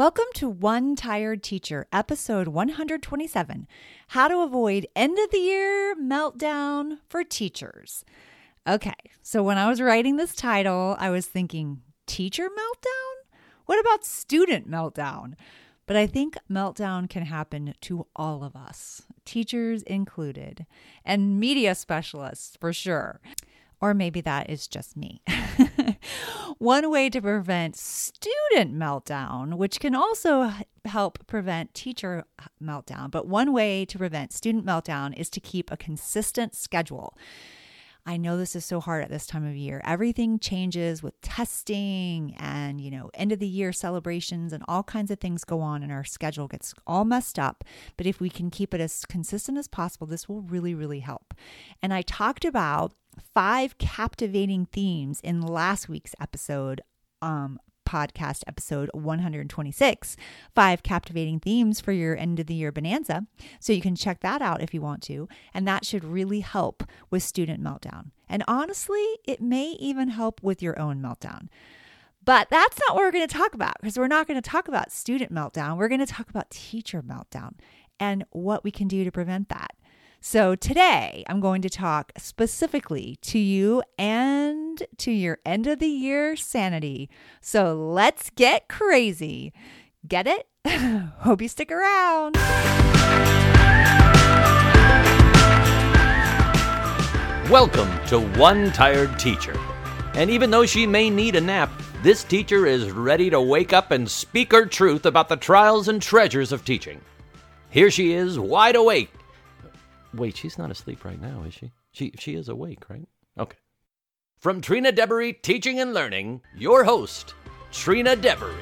Welcome to One Tired Teacher, episode 127 How to Avoid End of the Year Meltdown for Teachers. Okay, so when I was writing this title, I was thinking, teacher meltdown? What about student meltdown? But I think meltdown can happen to all of us, teachers included, and media specialists for sure. Or maybe that is just me. One way to prevent student meltdown, which can also help prevent teacher meltdown, but one way to prevent student meltdown is to keep a consistent schedule. I know this is so hard at this time of year. Everything changes with testing and, you know, end of the year celebrations and all kinds of things go on and our schedule gets all messed up. But if we can keep it as consistent as possible, this will really, really help. And I talked about five captivating themes in last week's episode um, podcast episode 126 five captivating themes for your end of the year bonanza. So you can check that out if you want to and that should really help with student meltdown. And honestly it may even help with your own meltdown. But that's not what we're going to talk about because we're not going to talk about student meltdown. We're going to talk about teacher meltdown and what we can do to prevent that so today I'm going to talk specifically to you and to your end of the year sanity. So let's get crazy. Get it? Hope you stick around. Welcome to One Tired Teacher. And even though she may need a nap, this teacher is ready to wake up and speak her truth about the trials and treasures of teaching. Here she is, wide awake Wait, she's not asleep right now, is she? She she is awake, right? Okay. From Trina Deboree Teaching and Learning, your host, Trina Deboree.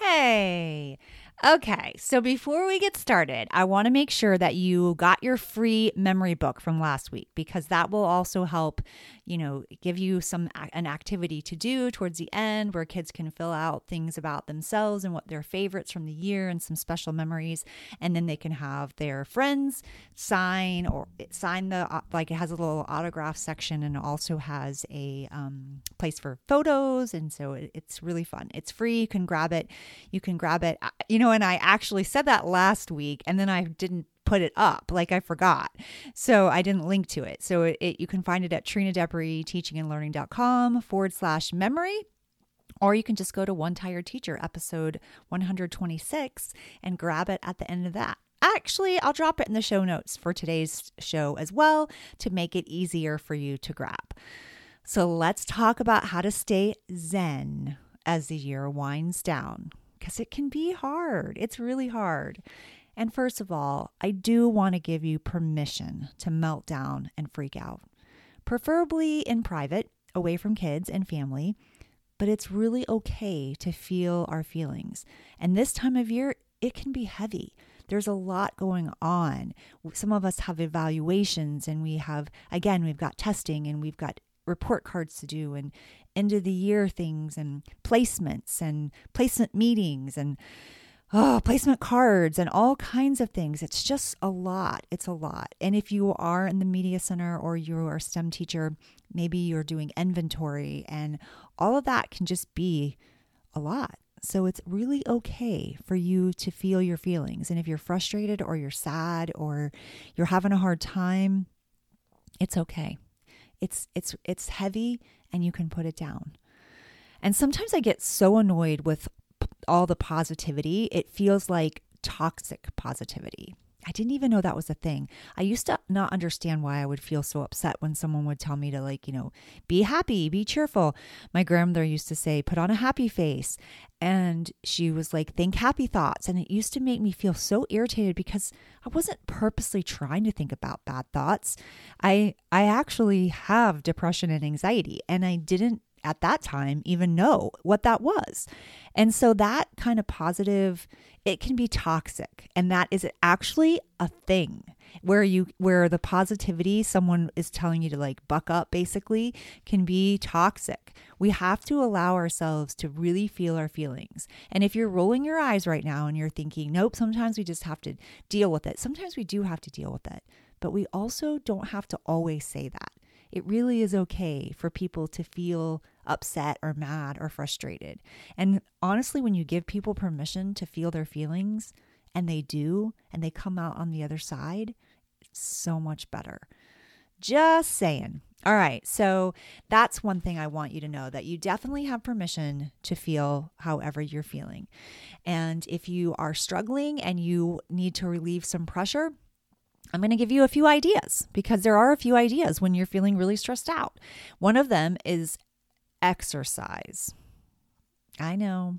Hey. Okay, so before we get started, I want to make sure that you got your free memory book from last week because that will also help, you know, give you some an activity to do towards the end where kids can fill out things about themselves and what their favorites from the year and some special memories and then they can have their friends sign or sign the like it has a little autograph section and also has a um, place for photos and so it, it's really fun. It's free, you can grab it. You can grab it, you know, and I actually said that last week and then I didn't put it up like I forgot. So I didn't link to it. So it, it, you can find it at Trina Deboree teachingandlearning.com forward slash memory. Or you can just go to One Tired Teacher episode 126 and grab it at the end of that. Actually, I'll drop it in the show notes for today's show as well to make it easier for you to grab. So let's talk about how to stay zen as the year winds down because it can be hard. It's really hard. And first of all, I do want to give you permission to melt down and freak out, preferably in private, away from kids and family. But it's really okay to feel our feelings. And this time of year, it can be heavy. There's a lot going on. Some of us have evaluations, and we have, again, we've got testing and we've got report cards to do and end of the year things and placements and placement meetings and oh, placement cards and all kinds of things. It's just a lot. It's a lot. And if you are in the media center or you're a STEM teacher, maybe you're doing inventory and all of that can just be a lot. So it's really okay for you to feel your feelings. And if you're frustrated or you're sad or you're having a hard time, it's okay. It's it's it's heavy and you can put it down. And sometimes I get so annoyed with all the positivity, it feels like toxic positivity. I didn't even know that was a thing. I used to not understand why I would feel so upset when someone would tell me to, like, you know, be happy, be cheerful. My grandmother used to say, put on a happy face. And she was like, think happy thoughts. And it used to make me feel so irritated because I wasn't purposely trying to think about bad thoughts. I I actually have depression and anxiety and I didn't at that time even know what that was. And so that kind of positive it can be toxic and that is actually a thing where you where the positivity someone is telling you to like buck up basically can be toxic. We have to allow ourselves to really feel our feelings. And if you're rolling your eyes right now and you're thinking nope sometimes we just have to deal with it sometimes we do have to deal with it. But we also don't have to always say that. It really is okay for people to feel upset or mad or frustrated. And honestly, when you give people permission to feel their feelings and they do, and they come out on the other side, it's so much better. Just saying. All right. So that's one thing I want you to know that you definitely have permission to feel however you're feeling. And if you are struggling and you need to relieve some pressure, I'm going to give you a few ideas because there are a few ideas when you're feeling really stressed out. One of them is exercise. I know,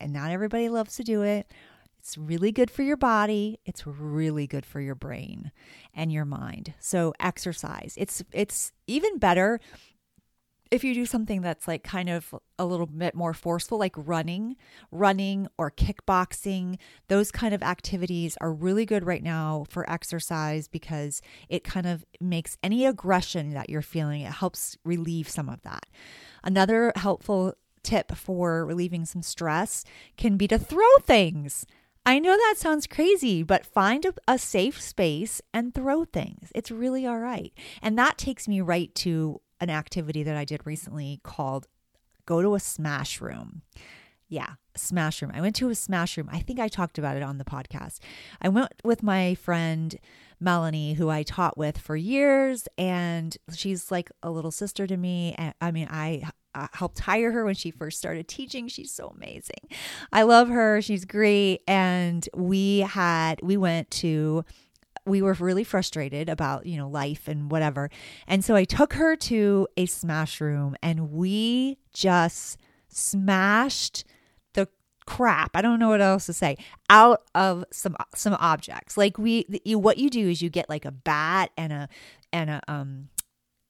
and not everybody loves to do it. It's really good for your body. It's really good for your brain and your mind. So exercise. It's it's even better if you do something that's like kind of a little bit more forceful, like running, running or kickboxing, those kind of activities are really good right now for exercise because it kind of makes any aggression that you're feeling, it helps relieve some of that. Another helpful tip for relieving some stress can be to throw things. I know that sounds crazy, but find a, a, safe space and throw things. It's really all right. And that takes me right to an activity that I did recently called Go to a Smash Room. Yeah, Smash Room. I went to a Smash Room. I think I talked about it on the podcast. I went with my friend Melanie, who I taught with for years, and she's like a little sister to me. And I mean, I helped hire her when she first started teaching. She's so amazing. I love her. She's great. And we had, we went to, we were really frustrated about, you know, life and whatever. And so I took her to a smash room and we just smashed the crap i don't know what else to say out of some some objects like we you what you do is you get like a bat and a and a um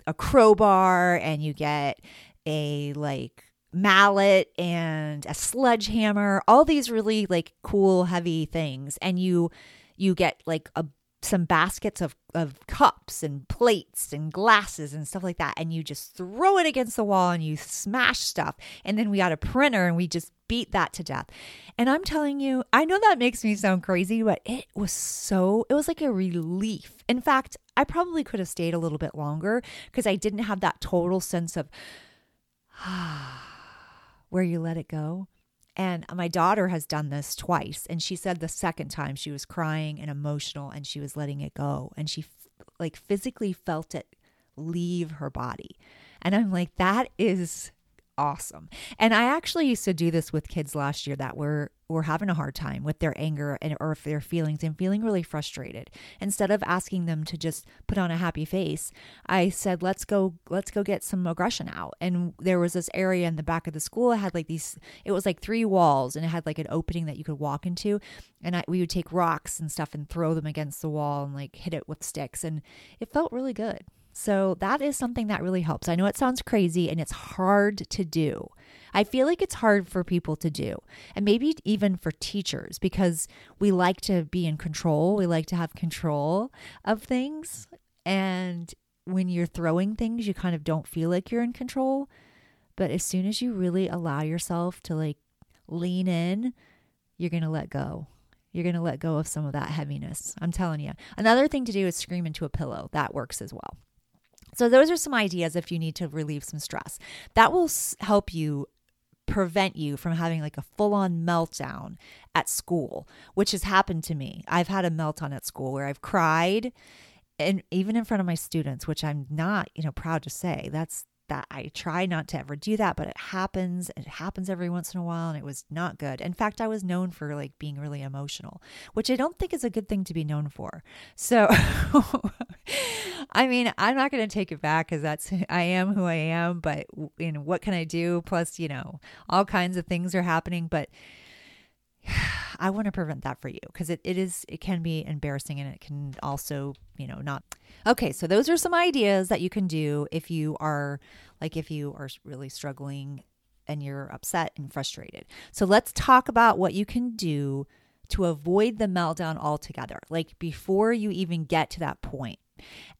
a crowbar and you get a like mallet and a sledgehammer, all these really like cool heavy things and you you get like a some baskets of, of cups and plates and glasses and stuff like that. And you just throw it against the wall and you smash stuff. And then we got a printer and we just beat that to death. And I'm telling you, I know that makes me sound crazy, but it was so, it was like a relief. In fact, I probably could have stayed a little bit longer because I didn't have that total sense of, ah, where you let it go. And my daughter has done this twice. And she said the second time she was crying and emotional and she was letting it go. And she like physically felt it leave her body. And I'm like, that is awesome. And I actually used to do this with kids last year that were were having a hard time with their anger and or their feelings and feeling really frustrated. Instead of asking them to just put on a happy face, I said, "Let's go let's go get some aggression out." And there was this area in the back of the school it had like these it was like three walls and it had like an opening that you could walk into and I, we would take rocks and stuff and throw them against the wall and like hit it with sticks and it felt really good. So that is something that really helps. I know it sounds crazy and it's hard to do. I feel like it's hard for people to do, and maybe even for teachers because we like to be in control. We like to have control of things. And when you're throwing things, you kind of don't feel like you're in control. But as soon as you really allow yourself to like lean in, you're going to let go. You're going to let go of some of that heaviness. I'm telling you. Another thing to do is scream into a pillow. That works as well. So, those are some ideas if you need to relieve some stress. That will help you prevent you from having like a full on meltdown at school, which has happened to me. I've had a meltdown at school where I've cried and even in front of my students, which I'm not, you know, proud to say. That's that I try not to ever do that, but it happens. It happens every once in a while, and it was not good. In fact, I was known for like being really emotional, which I don't think is a good thing to be known for. So, I mean, I'm not going to take it back because that's I am who I am. But you know, what can I do? Plus, you know, all kinds of things are happening, but. I want to prevent that for you because it, it is it can be embarrassing and it can also, you know, not Okay, so those are some ideas that you can do if you are like if you are really struggling and you're upset and frustrated. So let's talk about what you can do to avoid the meltdown altogether, like before you even get to that point.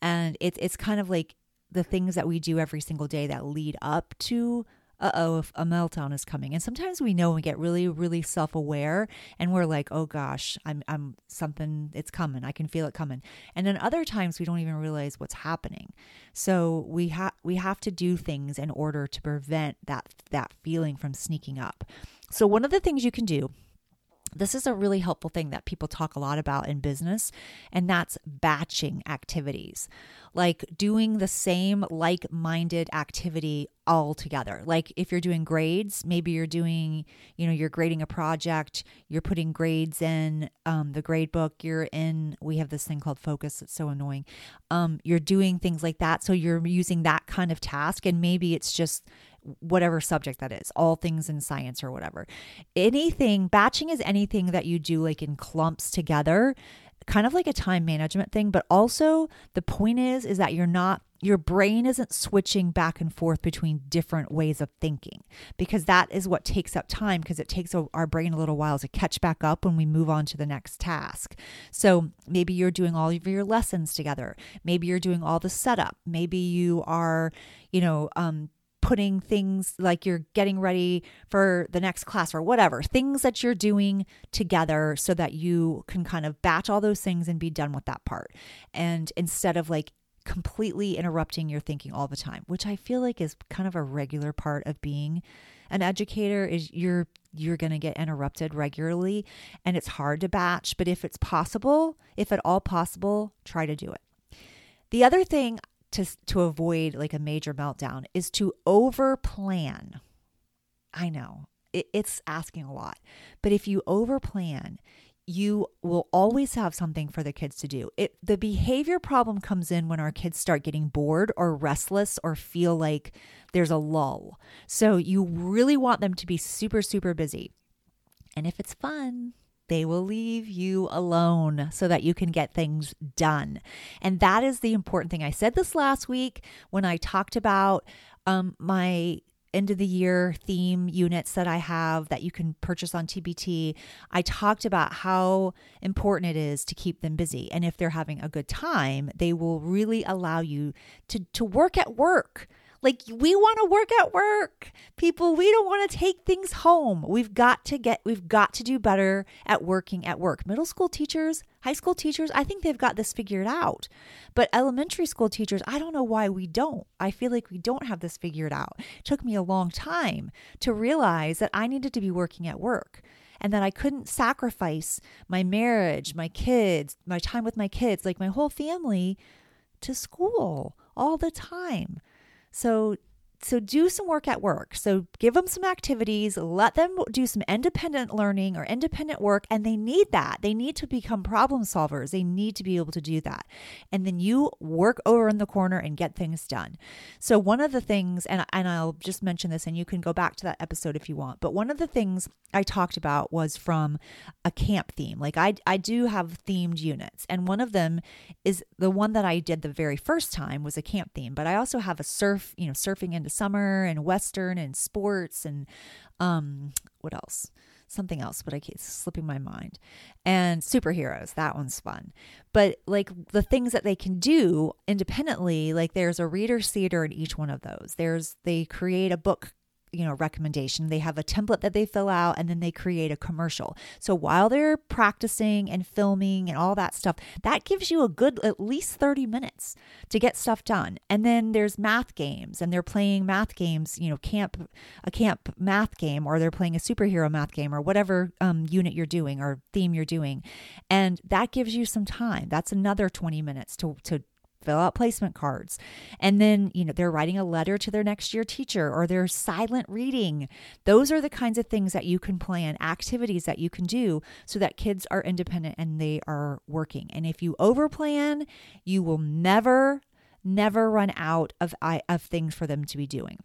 And it's it's kind of like the things that we do every single day that lead up to uh oh, if a meltdown is coming. And sometimes we know and get really, really self aware and we're like, oh gosh, I'm, I'm something, it's coming. I can feel it coming. And then other times we don't even realize what's happening. So we have, we have to do things in order to prevent that, that feeling from sneaking up. So one of the things you can do this is a really helpful thing that people talk a lot about in business, and that's batching activities. Like doing the same like minded activity all together. Like if you're doing grades, maybe you're doing, you know, you're grading a project, you're putting grades in um, the grade book, you're in, we have this thing called focus. It's so annoying. Um, you're doing things like that. So you're using that kind of task, and maybe it's just, whatever subject that is, all things in science or whatever. Anything, batching is anything that you do like in clumps together, kind of like a time management thing, but also the point is is that you're not your brain isn't switching back and forth between different ways of thinking because that is what takes up time because it takes our brain a little while to catch back up when we move on to the next task. So maybe you're doing all of your lessons together. Maybe you're doing all the setup. Maybe you are, you know, um, putting things like you're getting ready for the next class or whatever, things that you're doing together so that you can kind of batch all those things and be done with that part. And instead of like completely interrupting your thinking all the time, which I feel like is kind of a regular part of being an educator is you're you're going to get interrupted regularly and it's hard to batch, but if it's possible, if at all possible, try to do it. The other thing to to avoid like a major meltdown is to over plan. I know it, it's asking a lot, but if you over plan, you will always have something for the kids to do. It the behavior problem comes in when our kids start getting bored or restless or feel like there's a lull. So you really want them to be super super busy. And if it's fun, they will leave you alone so that you can get things done. And that is the important thing. I said this last week when I talked about um, my end of the year theme units that I have that you can purchase on TPT, I talked about how important it is to keep them busy. And if they're having a good time, they will really allow you to, to work at work like we want to work at work. People, we don't want to take things home. We've got to get we've got to do better at working at work. Middle school teachers, high school teachers, I think they've got this figured out. But elementary school teachers, I don't know why we don't. I feel like we don't have this figured out. It took me a long time to realize that I needed to be working at work and that I couldn't sacrifice my marriage, my kids, my time with my kids, like my whole family to school all the time. So so do some work at work. So give them some activities, let them do some independent learning or independent work and they need that. They need to become problem solvers. They need to be able to do that. And then you work over in the corner and get things done. So one of the things and and I'll just mention this and you can go back to that episode if you want. But one of the things I talked about was from a camp theme. Like I I do have themed units and one of them is the one that I did the very first time was a camp theme, but I also have a surf, you know, surfing summer and western and sports and um what else? Something else, but I keep slipping my mind. And superheroes, that one's fun. But like the things that they can do independently, like there's a reader's theater in each one of those. There's they create a book you know recommendation. They have a template that they fill out and then they create a commercial. So while they're practicing and filming and all that stuff that gives you a good at least 30 minutes to get stuff done. And then there's math games and they're playing math games you know camp a camp math game or they're playing a superhero math game or whatever um, unit you're doing or theme you're doing. And that gives you some time. That's another 20 minutes to to fill out placement cards. And then, you know, they're writing a letter to their next year teacher or they're silent reading. Those are the kinds of things that you can plan, activities that you can do so that kids are independent and they are working. And if you overplan, you will never never run out of of things for them to be doing.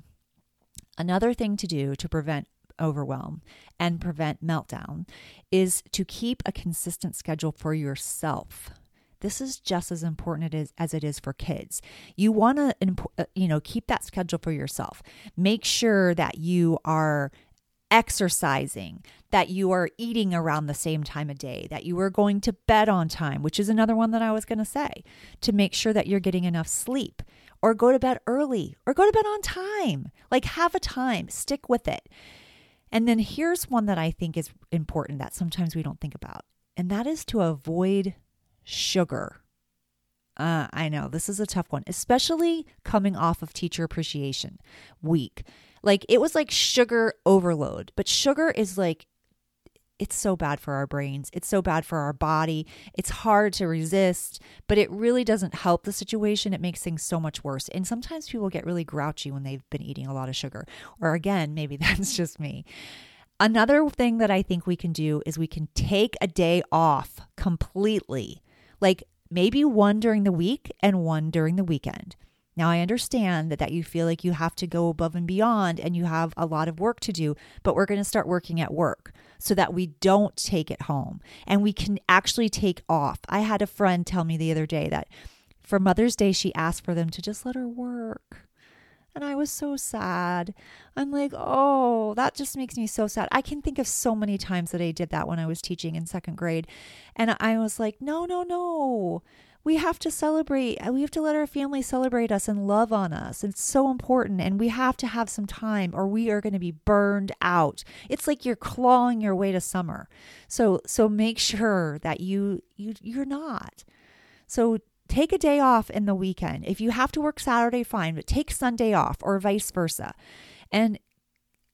Another thing to do to prevent overwhelm and prevent meltdown is to keep a consistent schedule for yourself. This is just as important as it is for kids. You want to uh, you know keep that schedule for yourself. Make sure that you are exercising, that you are eating around the same time of day, that you are going to bed on time, which is another one that I was going to say, to make sure that you're getting enough sleep or go to bed early or go to bed on time. Like have a time, stick with it. And then here's one that I think is important that sometimes we don't think about, and that is to avoid sugar. Uh, I know this is a tough one, especially coming off of Teacher Appreciation Week. Like it was like sugar overload, but sugar is like it's so bad for our brains. It's so bad for our body. It's hard to resist, but it really doesn't help the situation. It makes things so much worse. And sometimes people get really grouchy when they've been eating a lot of sugar. Or again, maybe that's just me. Another thing that I think we can do is we can take a day off completely. Like maybe one during the week and one during the weekend. Now, I understand that, that you feel like you have to go above and beyond and you have a lot of work to do, but we're going to start working at work so that we don't take it home and we can actually take off. I had a friend tell me the other day that for Mother's Day, she asked for them to just let her work. And I was so sad. I'm like, oh, that just makes me so sad. I can think of so many times that I did that when I was teaching in second grade. And I was like, no, no, no we have to celebrate. We have to let our family celebrate us and love on us. It's so important. And we have to have some time or we are going to be burned out. It's like you're clawing your way to summer. So so make sure that you you you're not. So take a day off in the weekend. If you have to work Saturday, fine, but take Sunday off or vice versa. And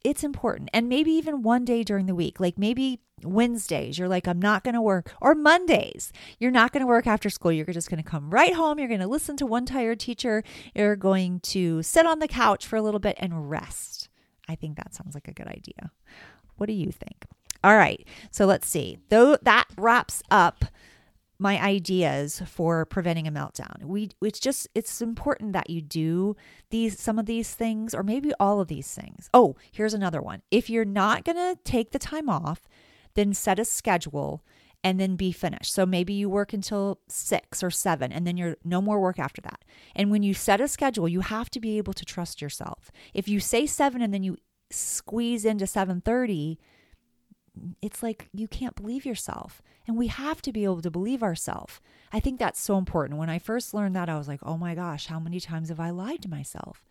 it's important. And maybe even one day during the week, like maybe Wednesdays, you're like, I'm not going to work, or Mondays, you're not going to work after school. You're just going to come right home. You're going to listen to one tired teacher. You're going to sit on the couch for a little bit and rest. I think that sounds like a good idea. What do you think? All right. So let's see. Though that wraps up my ideas for preventing a meltdown. We it's just it's important that you do these some of these things or maybe all of these things. Oh, here's another one. If you're not going to take the time off, then set a schedule and then be finished. So maybe you work until 6 or 7 and then you're no more work after that. And when you set a schedule, you have to be able to trust yourself. If you say 7 and then you squeeze into 7:30, it's like you can't believe yourself. And we have to be able to believe ourselves. I think that's so important. When I first learned that, I was like, oh my gosh, how many times have I lied to myself?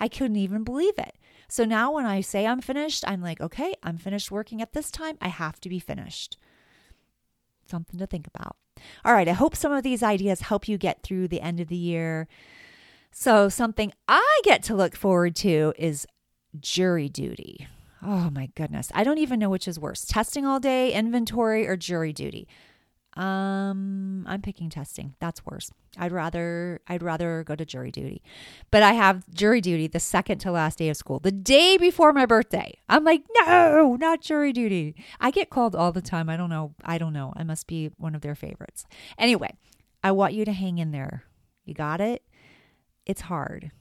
I couldn't even believe it. So now when I say I'm finished, I'm like, okay, I'm finished working at this time. I have to be finished. Something to think about. All right, I hope some of these ideas help you get through the end of the year. So, something I get to look forward to is jury duty. Oh my goodness. I don't even know which is worse testing all day, inventory, or jury duty. Um, I'm picking testing. That's worse. I'd rather I'd rather go to jury duty. But I have jury duty the second to last day of school, the day before my birthday. I'm like, "No, not jury duty." I get called all the time. I don't know. I don't know. I must be one of their favorites. Anyway, I want you to hang in there. You got it? It's hard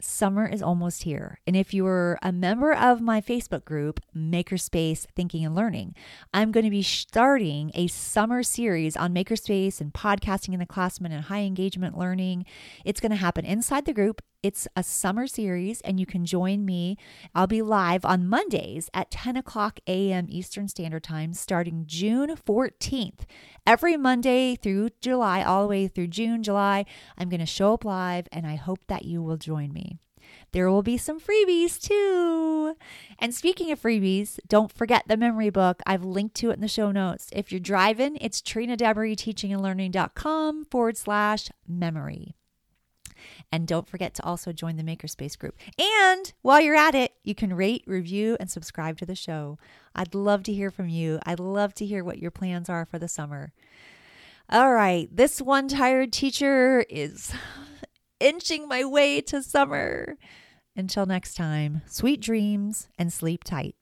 summer is almost here. And if you're a member of my Facebook group, Makerspace Thinking and Learning, I'm going to be starting a summer series on Makerspace and podcasting in the classroom and high engagement learning. It's going to happen inside the group. It's a summer series, and you can join me. I'll be live on Mondays at 10 o'clock a.m. Eastern Standard Time starting June 14th. Every Monday through July, all the way through June, July, I'm going to show up live, and I hope that you will join me. There will be some freebies too. And speaking of freebies, don't forget the memory book. I've linked to it in the show notes. If you're driving, it's Trina Deboree teachingandlearning.com forward slash memory. And don't forget to also join the Makerspace group. And while you're at it, you can rate, review, and subscribe to the show. I'd love to hear from you. I'd love to hear what your plans are for the summer. All right, this one tired teacher is inching my way to summer. Until next time, sweet dreams and sleep tight.